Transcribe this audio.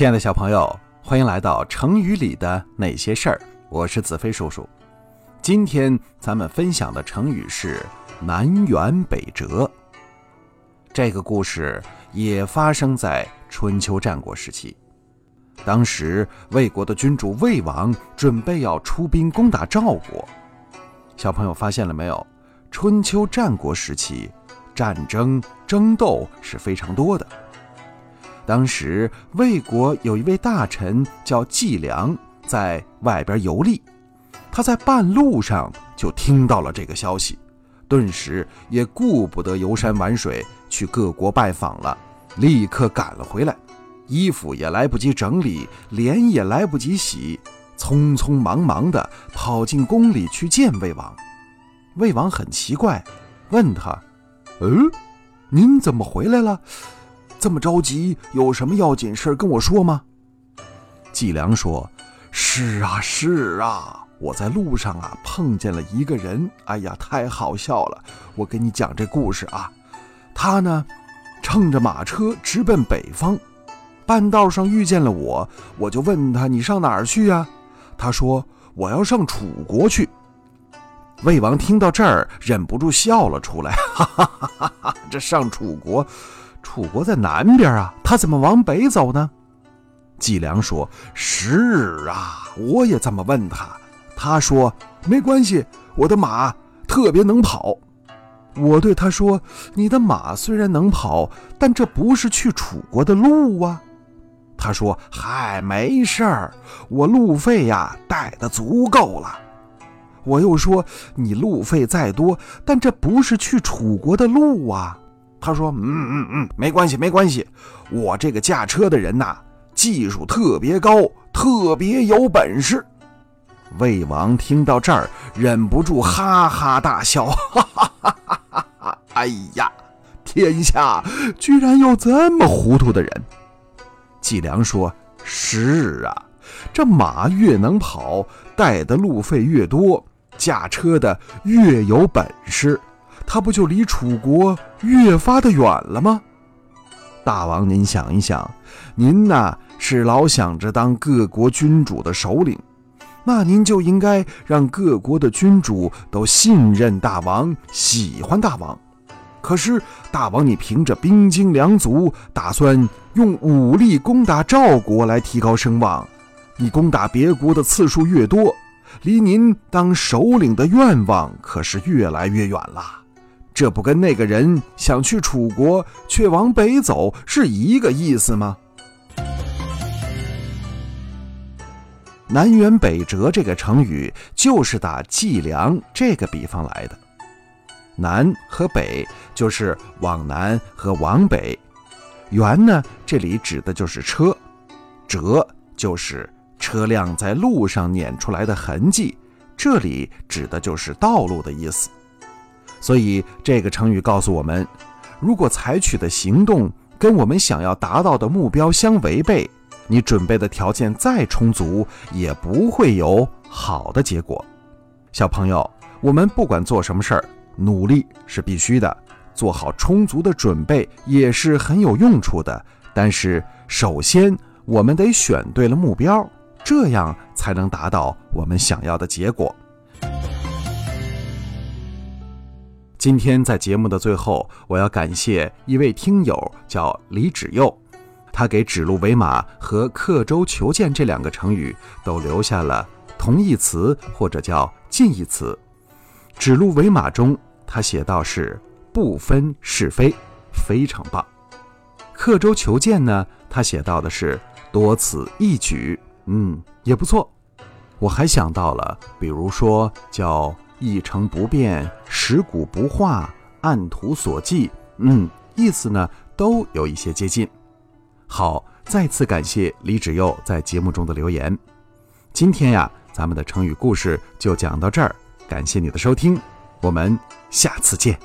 亲爱的小朋友，欢迎来到成语里的那些事儿。我是子飞叔叔。今天咱们分享的成语是“南辕北辙”。这个故事也发生在春秋战国时期。当时魏国的君主魏王准备要出兵攻打赵国。小朋友发现了没有？春秋战国时期，战争争斗是非常多的。当时魏国有一位大臣叫季梁，在外边游历。他在半路上就听到了这个消息，顿时也顾不得游山玩水去各国拜访了，立刻赶了回来，衣服也来不及整理，脸也来不及洗，匆匆忙忙地跑进宫里去见魏王。魏王很奇怪，问他：“嗯，您怎么回来了？”这么着急，有什么要紧事跟我说吗？季良说：“是啊，是啊，我在路上啊碰见了一个人，哎呀，太好笑了！我给你讲这故事啊。他呢，乘着马车直奔北方，半道上遇见了我，我就问他：你上哪儿去呀？他说：我要上楚国去。魏王听到这儿，忍不住笑了出来，哈哈哈哈哈！这上楚国。”楚国在南边啊，他怎么往北走呢？季良说：“是啊，我也这么问他。他说没关系，我的马特别能跑。我对他说：你的马虽然能跑，但这不是去楚国的路啊。他说：嗨，没事儿，我路费呀带的足够了。我又说：你路费再多，但这不是去楚国的路啊。”他说：“嗯嗯嗯，没关系没关系，我这个驾车的人呐，技术特别高，特别有本事。”魏王听到这儿，忍不住哈哈大笑：“哈哈哈哈哈！哎呀，天下居然有这么糊涂的人！”季良说：“是啊，这马越能跑，带的路费越多，驾车的越有本事。”他不就离楚国越发的远了吗？大王，您想一想，您呐是老想着当各国君主的首领，那您就应该让各国的君主都信任大王，喜欢大王。可是大王，你凭着兵精粮足，打算用武力攻打赵国来提高声望，你攻打别国的次数越多，离您当首领的愿望可是越来越远了。这不跟那个人想去楚国却往北走是一个意思吗？南辕北辙这个成语就是打计量这个比方来的。南和北就是往南和往北，辕呢这里指的就是车，辙就是车辆在路上碾出来的痕迹，这里指的就是道路的意思。所以这个成语告诉我们，如果采取的行动跟我们想要达到的目标相违背，你准备的条件再充足，也不会有好的结果。小朋友，我们不管做什么事儿，努力是必须的，做好充足的准备也是很有用处的。但是，首先我们得选对了目标，这样才能达到我们想要的结果。今天在节目的最后，我要感谢一位听友，叫李芷佑，他给“指鹿为马”和“刻舟求剑”这两个成语都留下了同义词或者叫近义词。“指鹿为马”中，他写到是不分是非，非常棒。“刻舟求剑”呢，他写到的是多此一举，嗯，也不错。我还想到了，比如说叫。一成不变，食古不化，按图索骥。嗯，意思呢都有一些接近。好，再次感谢李芷佑在节目中的留言。今天呀，咱们的成语故事就讲到这儿，感谢你的收听，我们下次见。